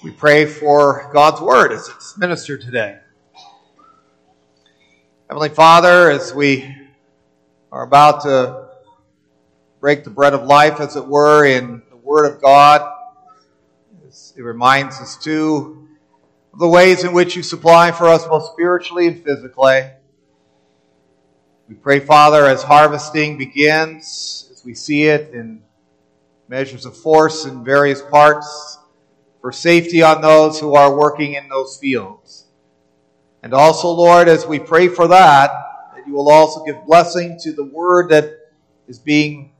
We pray for God's word as it's ministered today. Heavenly Father, as we are about to break the bread of life, as it were, in the Word of God, it reminds us too of the ways in which you supply for us both spiritually and physically. We pray, Father, as harvesting begins, as we see it in measures of force in various parts for safety on those who are working in those fields. And also, Lord, as we pray for that, that you will also give blessing to the word that is being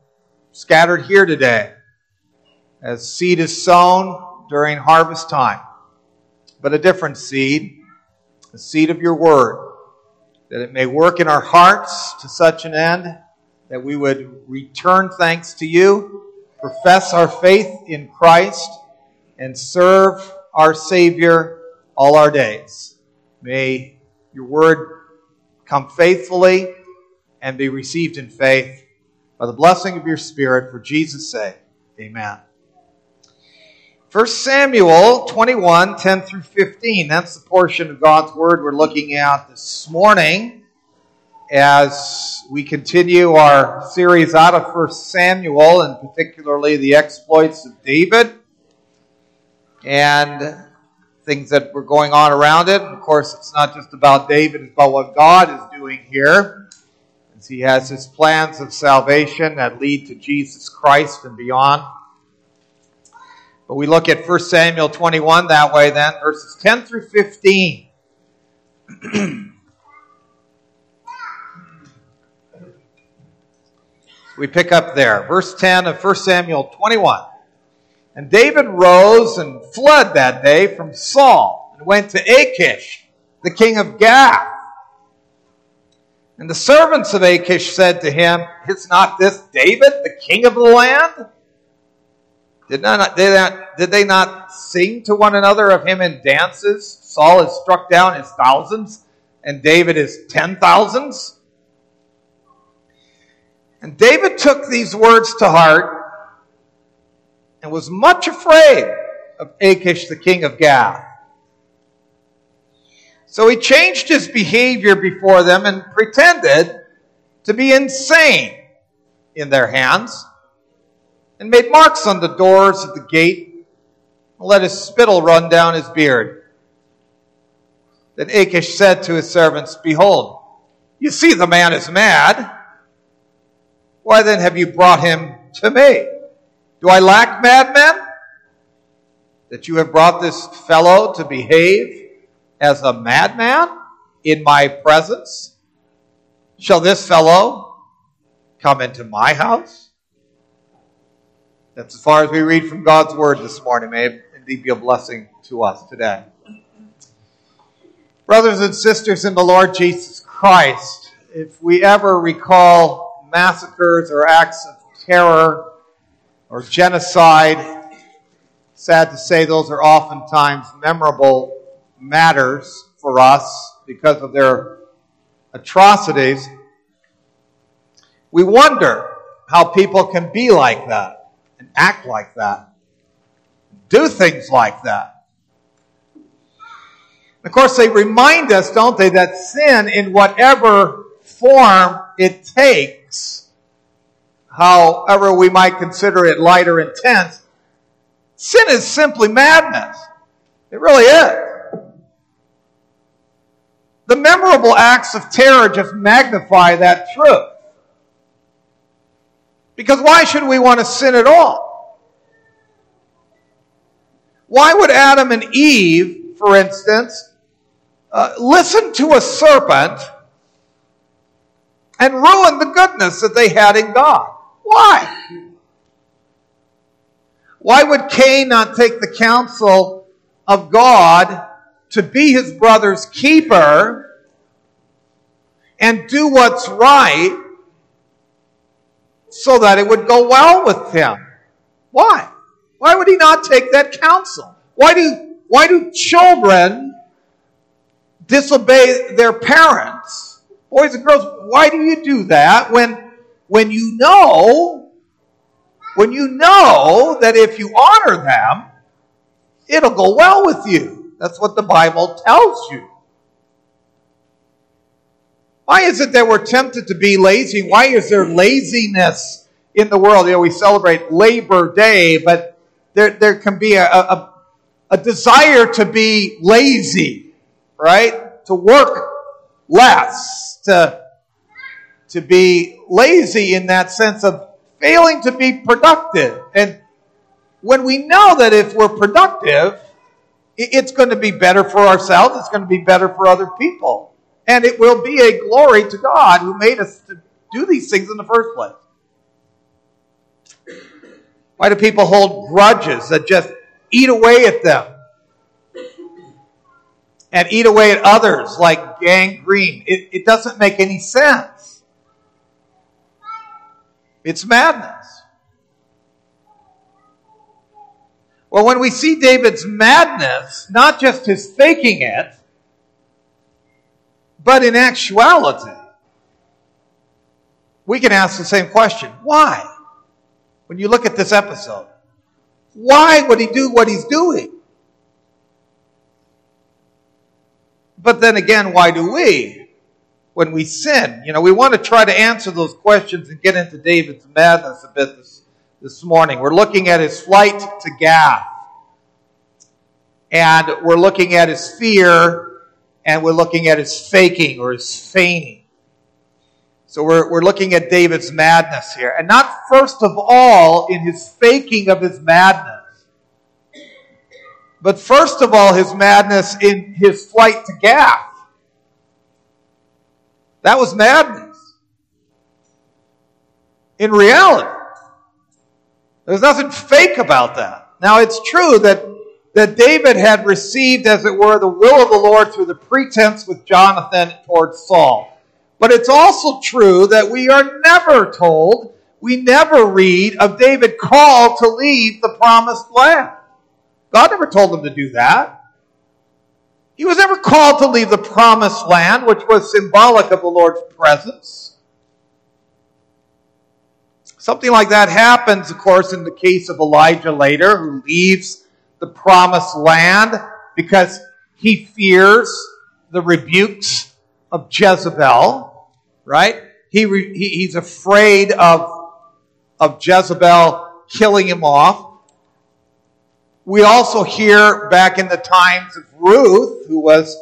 scattered here today as seed is sown during harvest time, but a different seed, the seed of your word, that it may work in our hearts to such an end that we would return thanks to you, profess our faith in Christ, and serve our Savior all our days. May your word come faithfully and be received in faith by the blessing of your Spirit for Jesus' sake. Amen. 1 Samuel 21, 10 through 15. That's the portion of God's Word we're looking at this morning as we continue our series out of 1 Samuel and particularly the exploits of David and things that were going on around it. Of course, it's not just about David, it's about what God is doing here. As he has his plans of salvation that lead to Jesus Christ and beyond. But we look at 1 Samuel 21 that way then, verses 10 through 15. we pick up there. Verse 10 of 1 Samuel 21. And David rose and fled that day from Saul and went to Achish, the king of Gath. And the servants of Achish said to him, Is not this David, the king of the land? Did, not, did, did they not sing to one another of him in dances? Saul has struck down his thousands, and David his ten thousands. And David took these words to heart and was much afraid of Achish, the king of Gath. So he changed his behavior before them and pretended to be insane in their hands and made marks on the doors of the gate and let his spittle run down his beard. Then Achish said to his servants, Behold, you see the man is mad. Why then have you brought him to me? Do I lack madmen? That you have brought this fellow to behave as a madman in my presence? Shall this fellow come into my house? That's as far as we read from God's word this morning. May it indeed be a blessing to us today. Brothers and sisters in the Lord Jesus Christ, if we ever recall massacres or acts of terror or genocide. Sad to say, those are oftentimes memorable matters for us because of their atrocities. We wonder how people can be like that and act like that, do things like that. Of course, they remind us, don't they, that sin, in whatever form it takes, however we might consider it light or intense, sin is simply madness. It really is. The memorable acts of terror just magnify that truth. Because why should we want to sin at all? Why would Adam and Eve, for instance, uh, listen to a serpent and ruin the goodness that they had in God? Why? Why would Cain not take the counsel of God to be his brother's keeper and do what's right so that it would go well with him? Why? Why would he not take that counsel? Why do, why do children disobey their parents? Boys and girls, why do you do that when when you know, when you know that if you honor them, it'll go well with you. That's what the Bible tells you. Why is it that we're tempted to be lazy? Why is there laziness in the world? You know, we celebrate Labor Day, but there, there can be a, a, a desire to be lazy, right? To work less, to, to be lazy in that sense of failing to be productive. And when we know that if we're productive, it's going to be better for ourselves, it's going to be better for other people. And it will be a glory to God who made us to do these things in the first place. Why do people hold grudges that just eat away at them? And eat away at others like gangrene. It, it doesn't make any sense. It's madness. Well, when we see David's madness, not just his faking it, but in actuality, we can ask the same question why? When you look at this episode, why would he do what he's doing? But then again, why do we? When we sin, you know, we want to try to answer those questions and get into David's madness a bit this, this morning. We're looking at his flight to Gath. And we're looking at his fear and we're looking at his faking or his feigning. So we're, we're looking at David's madness here. And not first of all in his faking of his madness, but first of all his madness in his flight to Gath. That was madness. In reality, there's nothing fake about that. Now it's true that that David had received, as it were, the will of the Lord through the pretense with Jonathan towards Saul. But it's also true that we are never told, we never read of David called to leave the promised land. God never told him to do that. He was never called to leave the promised land, which was symbolic of the Lord's presence. Something like that happens, of course, in the case of Elijah later, who leaves the promised land because he fears the rebukes of Jezebel, right? He, he, he's afraid of, of Jezebel killing him off. We also hear back in the times of Ruth, who was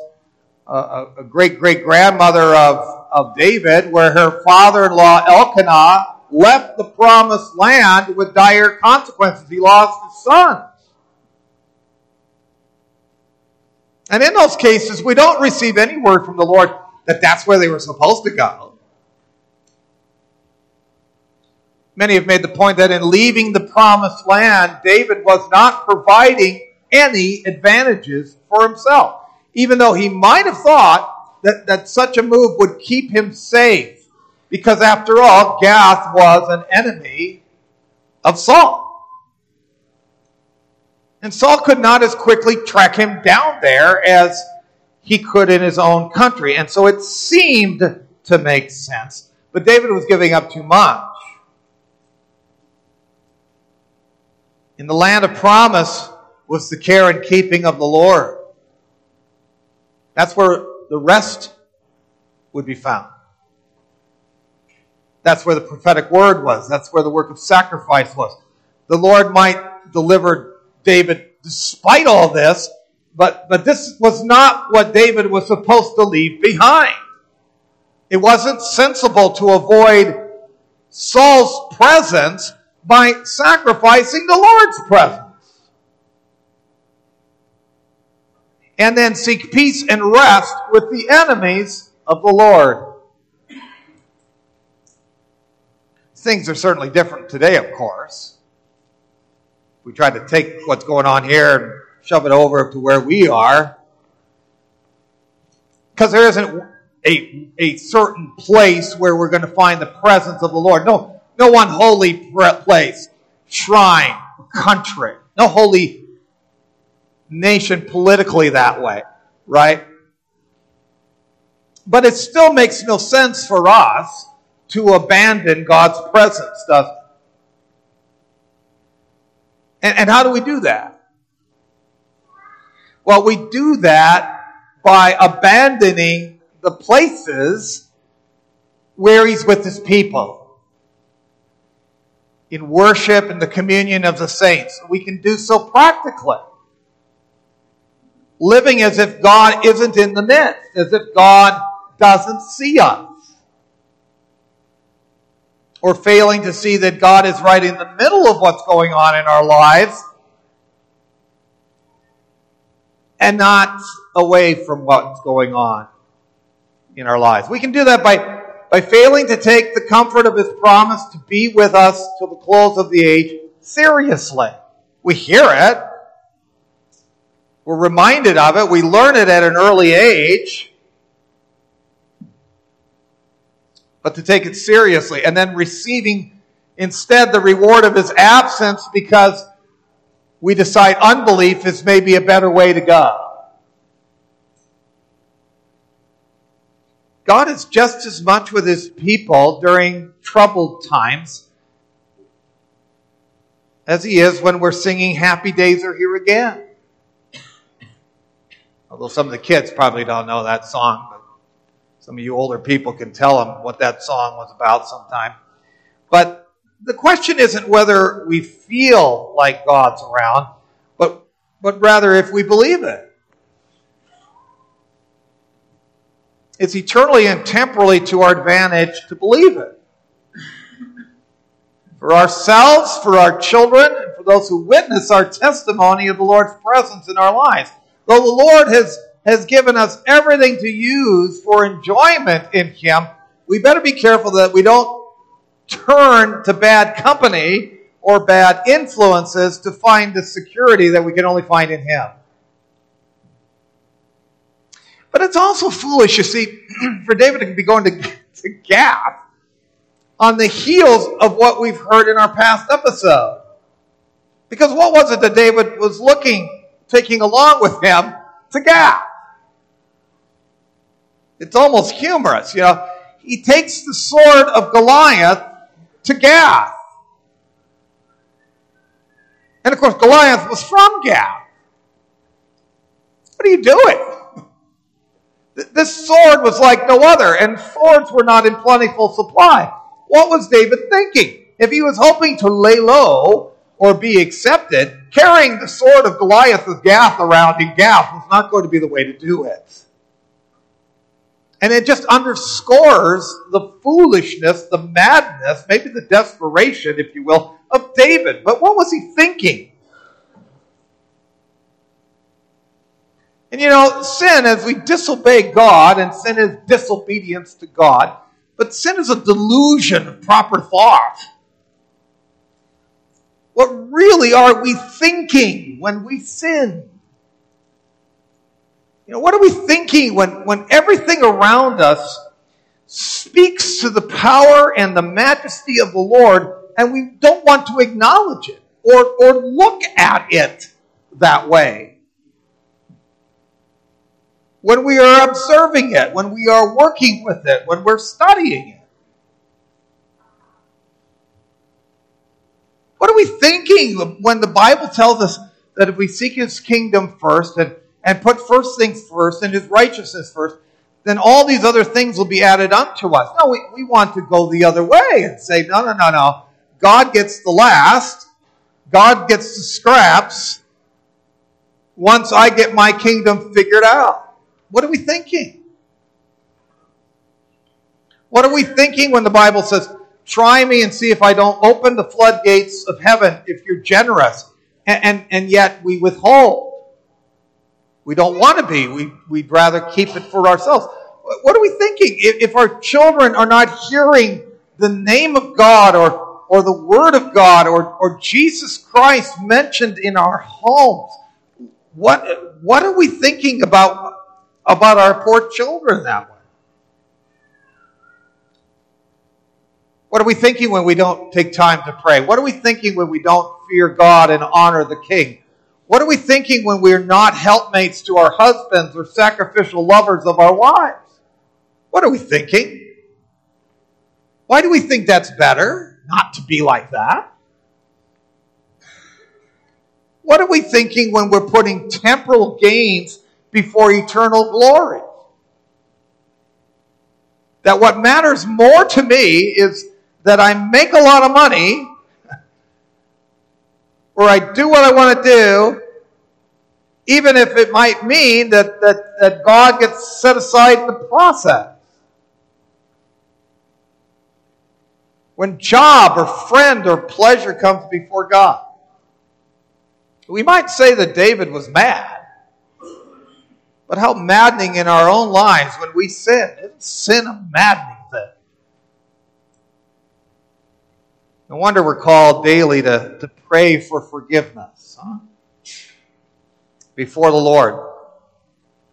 a, great great grandmother of, of David, where her father in law Elkanah left the promised land with dire consequences. He lost his sons. And in those cases, we don't receive any word from the Lord that that's where they were supposed to go. Many have made the point that in leaving the promised land, David was not providing any advantages for himself, even though he might have thought that, that such a move would keep him safe. Because after all, Gath was an enemy of Saul. And Saul could not as quickly track him down there as he could in his own country. And so it seemed to make sense. But David was giving up too much. In the land of promise was the care and keeping of the Lord. That's where the rest would be found. That's where the prophetic word was. That's where the work of sacrifice was. The Lord might deliver David despite all this, but, but this was not what David was supposed to leave behind. It wasn't sensible to avoid Saul's presence by sacrificing the Lord's presence. And then seek peace and rest with the enemies of the Lord. Things are certainly different today, of course we try to take what's going on here and shove it over to where we are. Because there isn't a, a certain place where we're going to find the presence of the Lord. No, no one holy place, shrine, country, no holy nation politically that way, right? But it still makes no sense for us to abandon God's presence, does it? And, and how do we do that? Well, we do that by abandoning the places where He's with His people. In worship and the communion of the saints. We can do so practically. Living as if God isn't in the midst, as if God doesn't see us. Or failing to see that God is right in the middle of what's going on in our lives and not away from what's going on in our lives. We can do that by, by failing to take the comfort of His promise to be with us till the close of the age seriously. We hear it. We're reminded of it. We learn it at an early age. But to take it seriously and then receiving instead the reward of His absence because we decide unbelief is maybe a better way to go. God is just as much with his people during troubled times as he is when we're singing Happy Days Are Here Again. Although some of the kids probably don't know that song, but some of you older people can tell them what that song was about sometime. But the question isn't whether we feel like God's around, but, but rather if we believe it. It's eternally and temporally to our advantage to believe it. For ourselves, for our children, and for those who witness our testimony of the Lord's presence in our lives. Though the Lord has, has given us everything to use for enjoyment in Him, we better be careful that we don't turn to bad company or bad influences to find the security that we can only find in Him. But it's also foolish, you see, for David to be going to, to Gath on the heels of what we've heard in our past episode. Because what was it that David was looking, taking along with him to Gath? It's almost humorous, you know. He takes the sword of Goliath to Gath. And of course, Goliath was from Gath. What are you doing? This sword was like no other, and swords were not in plentiful supply. What was David thinking? If he was hoping to lay low or be accepted, carrying the sword of Goliath of Gath around in Gath was not going to be the way to do it. And it just underscores the foolishness, the madness, maybe the desperation, if you will, of David. But what was he thinking? And you know, sin, as we disobey God, and sin is disobedience to God, but sin is a delusion of proper thought. What really are we thinking when we sin? You know, what are we thinking when, when everything around us speaks to the power and the majesty of the Lord and we don't want to acknowledge it or, or look at it that way? When we are observing it, when we are working with it, when we're studying it. What are we thinking when the Bible tells us that if we seek His kingdom first and and put first things first and his righteousness first, then all these other things will be added unto us. No, we, we want to go the other way and say, no, no, no, no. God gets the last. God gets the scraps once I get my kingdom figured out. What are we thinking? What are we thinking when the Bible says, try me and see if I don't open the floodgates of heaven if you're generous? And, and, and yet we withhold. We don't want to be. We, we'd rather keep it for ourselves. What are we thinking? If, if our children are not hearing the name of God or, or the Word of God or, or Jesus Christ mentioned in our homes, what, what are we thinking about, about our poor children that way? What are we thinking when we don't take time to pray? What are we thinking when we don't fear God and honor the King? What are we thinking when we're not helpmates to our husbands or sacrificial lovers of our wives? What are we thinking? Why do we think that's better not to be like that? What are we thinking when we're putting temporal gains before eternal glory? That what matters more to me is that I make a lot of money or I do what I want to do, even if it might mean that, that, that God gets set aside in the process. When job or friend or pleasure comes before God. We might say that David was mad. But how maddening in our own lives when we sin. Isn't sin a maddening thing? No wonder we're called daily to, to pray for forgiveness huh? before the Lord.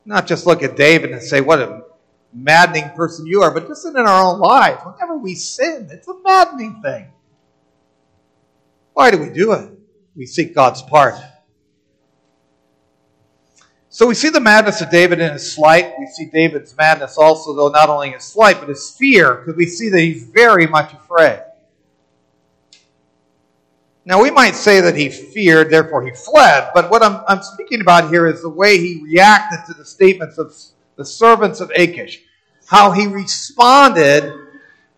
Not just look at David and say, what a maddening person you are, but just in our own lives. Whenever we sin, it's a maddening thing. Why do we do it? we seek God's part. So we see the madness of David in his slight. We see David's madness also, though, not only his slight, but his fear, because we see that he's very much afraid. Now, we might say that he feared, therefore he fled, but what I'm, I'm speaking about here is the way he reacted to the statements of the servants of Achish, how he responded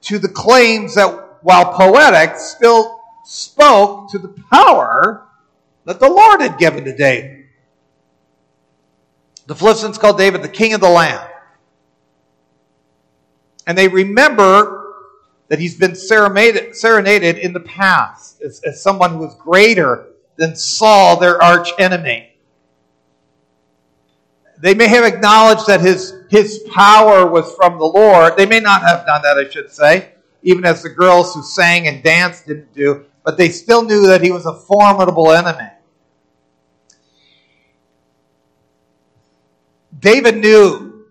to the claims that, while poetic, still spoke to the power that the Lord had given to David. The Philistines called David the king of the land. And they remember that he's been serenaded, in the past as, as someone who was greater than Saul, their arch enemy. They may have acknowledged that his, his power was from the Lord. They may not have done that, I should say, even as the girls who sang and danced didn't do but they still knew that he was a formidable enemy. David knew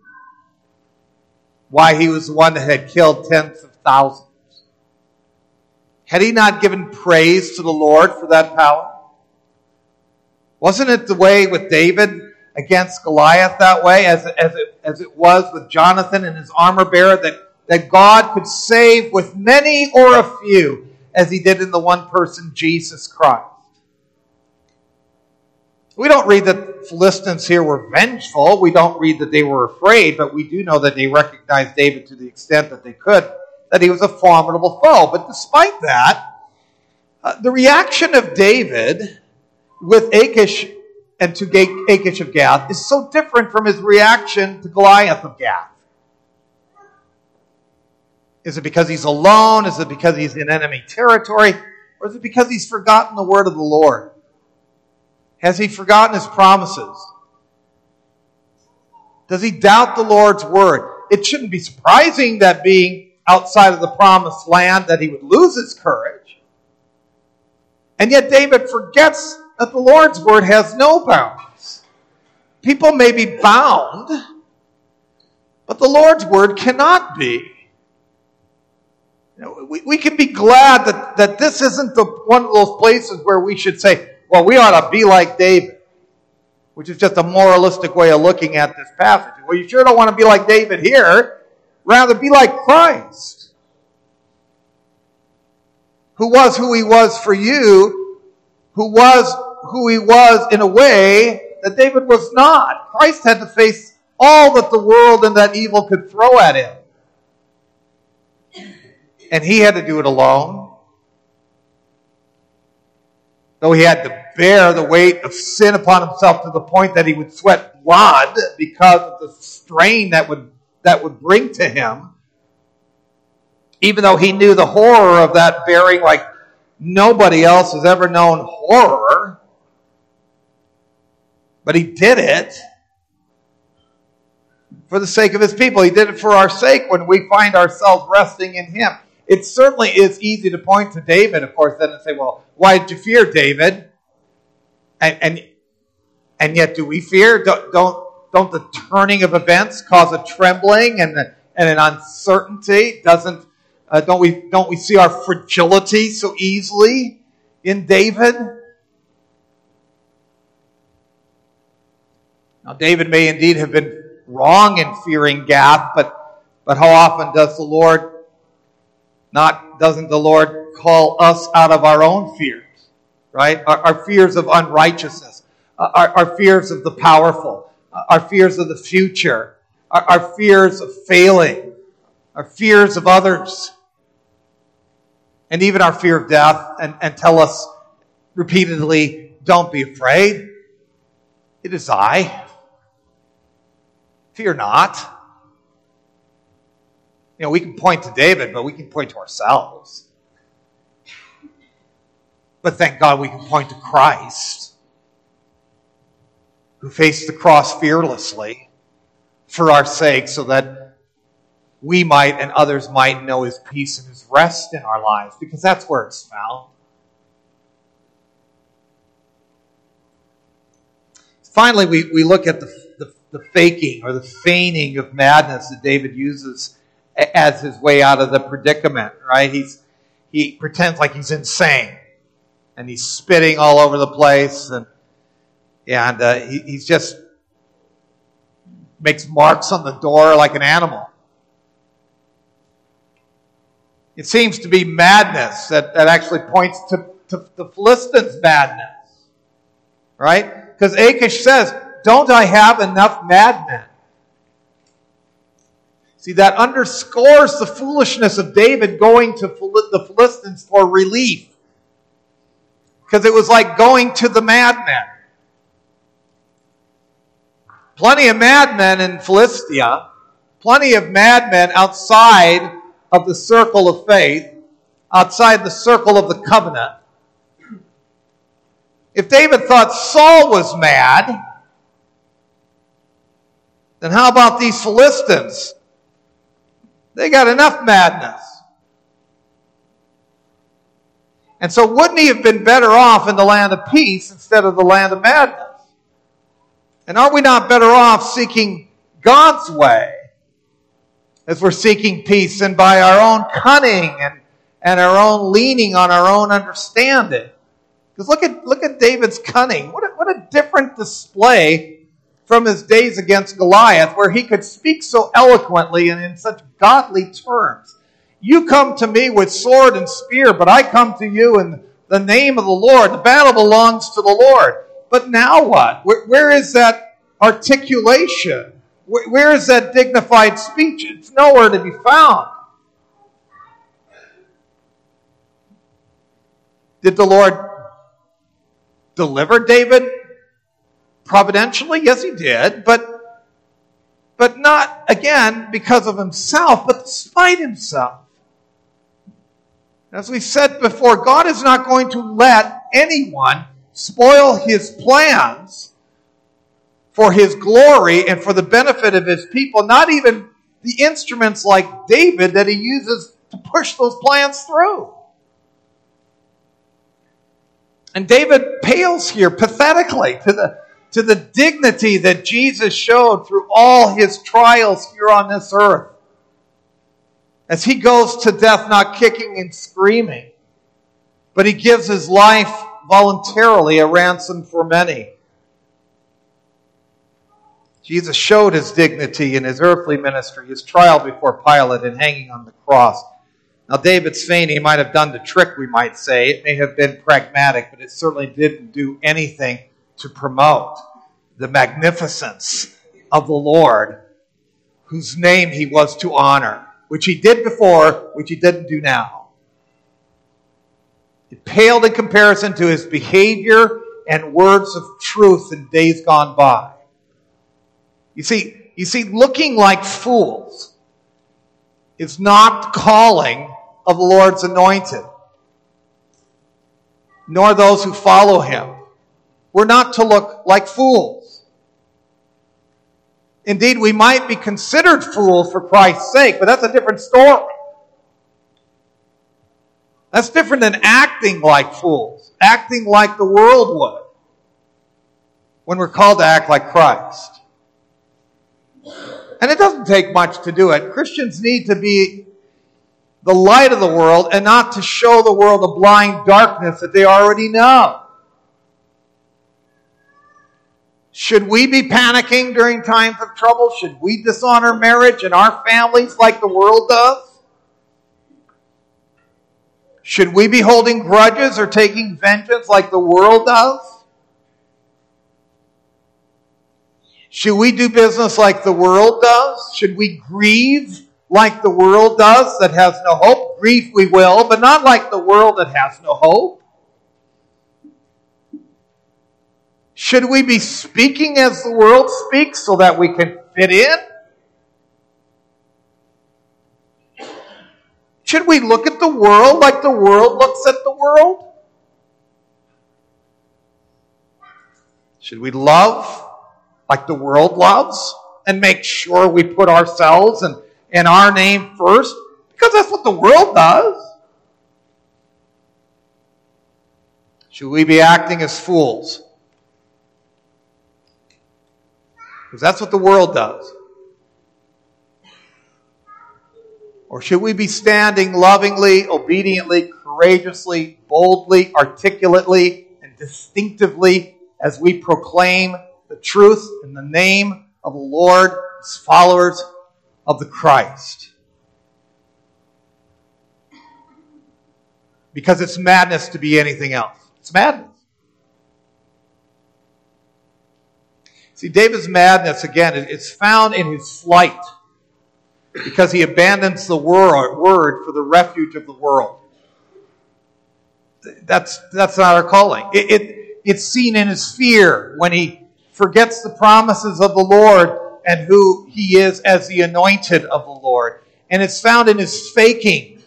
why he was the one that had killed tens of thousands. Had he not given praise to the Lord for that power? Wasn't it the way with David against Goliath that way, as, as, it, as it was with Jonathan and his armor bearer, that, that God could save with many or a few? as he did in the one person, Jesus Christ. We don't read that the Philistines here were vengeful. We don't read that they were afraid, but we do know that they recognized David to the extent that they could, that he was a formidable foe. But despite that, uh, the reaction of David with Achish and to Achish of Gath is so different from his reaction to Goliath of Gath. Is it because he's alone? Is it because he's in enemy territory? Or is it because he's forgotten the word of the Lord? Has he forgotten his promises? Does he doubt the Lord's word? It shouldn't be surprising that being outside of the promised land that he would lose his courage. And yet David forgets that the Lord's word has no bounds. People may be bound, but the Lord's word cannot be we, we can be glad that, that this isn't the, one of those places where we should say, well, we ought to be like David, which is just a moralistic way of looking at this passage. Well, you sure don't want to be like David here. Rather, be like Christ, who was who he was for you, who was who he was in a way that David was not. Christ had to face all that the world and that evil could throw at him and he had to do it alone. Though he had to bear the weight of sin upon himself to the point that he would sweat blood because of the strain that would, that would bring to him. Even though he knew the horror of that bearing like nobody else has ever known horror. But he did it for the sake of his people. He did it for our sake when we find ourselves resting in him. It certainly is easy to point to David, of course, then and say, well, why did you fear David? And, and, and yet, do we fear? Don't, don't, don't the turning of events cause a trembling and, and an uncertainty? Doesn't, uh, don't, we, don't we see our fragility so easily in David? Now, David may indeed have been wrong in fearing Gath, but, but how often does the Lord not, doesn't the Lord call us out of our own fears? right? Our, our fears of unrighteousness, uh, our, our, fears of the powerful, uh, our fears of the future, our, our fears of failing, our fears of others, and even our fear of death, and, and tell us repeatedly, don't be afraid. It is I. Fear not. You know, we can point to David, but we can point to ourselves. But thank God we can point to Christ, who faced the cross fearlessly for our sake so that we might and others might know his peace and his rest in our lives, because that's where it's found. Finally, we, we look at the, the, the faking or the feigning of madness that David uses as his way out of the predicament, right? He's, he pretends like he's insane and he's spitting all over the place and, and uh, he, he's just makes marks on the door like an animal. It seems to be madness that, that actually points to, to the Philistines' madness. Right? Because Achish says, Don't I have enough madmen? See, that underscores the foolishness of David going to the Philistines for relief. Because it was like going to the madmen. Plenty of madmen in Philistia, plenty of madmen outside of the circle of faith, outside the circle of the covenant. If David thought Saul was mad, then how about these Philistines? They got enough madness. And so, wouldn't he have been better off in the land of peace instead of the land of madness? And are we not better off seeking God's way as we're seeking peace and by our own cunning and, and our own leaning on our own understanding? Because look at, look at David's cunning. What a, what a different display from his days against Goliath, where he could speak so eloquently and in such godly terms. You come to me with sword and spear, but I come to you in the name of the Lord. The battle belongs to the Lord. But now what? where, where is that articulation? Where, where is that dignified speech? It's nowhere to be found. Did the Lord deliver David providentially? Yes, he did, but but not again because of himself, but despite himself. As we said before, God is not going to let anyone spoil his plans for his glory and for the benefit of his people, not even the instruments like David that he uses to push those plans through. And David pales here pathetically to the, to the dignity that Jesus showed through all his trials here on this earth. As he goes to death not kicking and screaming, but he gives his life voluntarily a ransom for many. Jesus showed his dignity in his earthly ministry, his trial before Pilate, and hanging on the cross. Now, David's feigning might have done the trick, we might say. It may have been pragmatic, but it certainly didn't do anything to promote the magnificence of the Lord, whose name he was to honor, which he did before, which he didn't do now. It paled in comparison to his behavior and words of truth in days gone by. You see, you see, looking like fools is not calling of the Lord's anointed, nor those who follow him. We're not to look like fools. Indeed, we might be considered fools for Christ's sake, but that's a different story. That's different than acting like fools, acting like the world would when we're called to act like Christ. And it doesn't take much to do it. Christians need to be the light of the world and not to show the world a blind darkness that they already know. Should we be panicking during times of trouble? Should we dishonor marriage and our families like the world does? Should we be holding grudges or taking vengeance like the world does? Should we do business like the world does? Should we grieve like the world does that has no hope? Grief we will, but not like the world that has no hope. Should we be speaking as the world speaks so that we can fit in? Should we look at the world like the world looks at the world? Should we love like the world loves and make sure we put ourselves and, and our name first? Because that's what the world does. Should we be acting as fools? Because that's what the world does. Or should we be standing lovingly, obediently, courageously, boldly, articulately, and distinctively as we proclaim the truth in the name of the Lord as followers of the Christ? Because it's madness to be anything else. It's madness. See, David's madness, again, it's found in his flight because he abandons the word for the refuge of the world. That's, that's not our calling. It, it, it's seen in his fear when he forgets the promises of the Lord and who he is as the anointed of the Lord. And it's found in his faking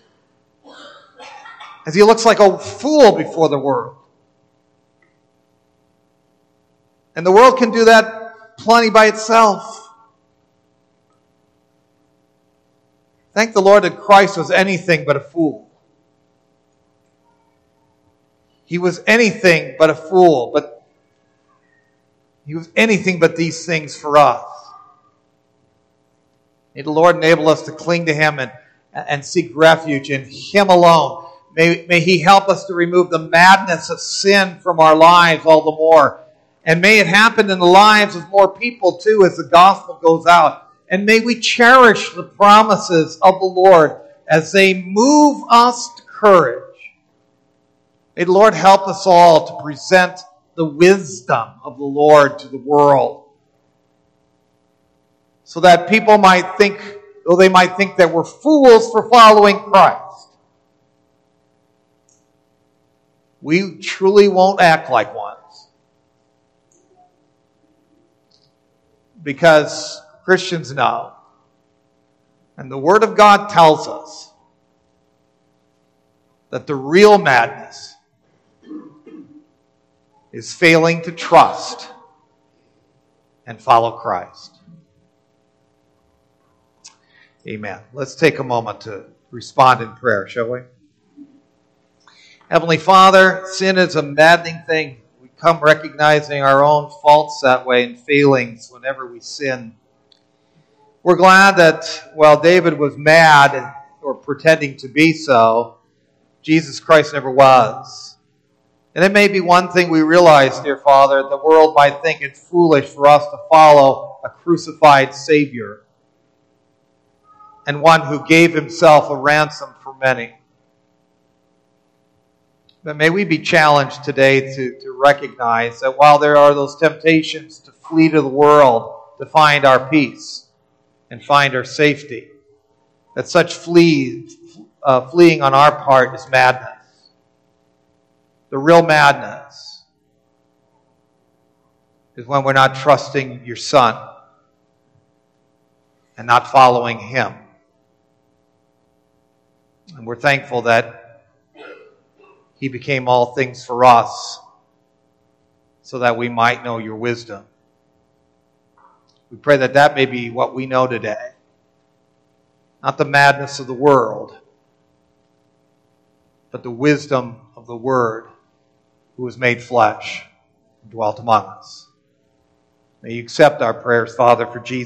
as he looks like a fool before the world. And the world can do that plenty by itself. Thank the Lord that Christ was anything but a fool. He was anything but a fool, but he was anything but these things for us. May the Lord enable us to cling to Him and, and seek refuge in Him alone. May, may He help us to remove the madness of sin from our lives all the more. And may it happen in the lives of more people too as the gospel goes out. And may we cherish the promises of the Lord as they move us to courage. May the Lord help us all to present the wisdom of the Lord to the world. So that people might think, though they might think that we're fools for following Christ, we truly won't act like ones. Because Christians know. And the Word of God tells us that the real madness is failing to trust and follow Christ. Amen. Let's take a moment to respond in prayer, shall we? Heavenly Father, sin is a maddening thing. Come recognizing our own faults that way and failings whenever we sin. We're glad that while David was mad or pretending to be so, Jesus Christ never was. And it may be one thing we realize, dear Father, the world might think it's foolish for us to follow a crucified Savior and one who gave himself a ransom for many. But may we be challenged today to, to recognize that while there are those temptations to flee to the world to find our peace, and find our safety. That such flee, uh, fleeing on our part is madness. The real madness is when we're not trusting your Son and not following Him. And we're thankful that He became all things for us so that we might know your wisdom. We pray that that may be what we know today. Not the madness of the world, but the wisdom of the Word who was made flesh and dwelt among us. May you accept our prayers, Father, for Jesus.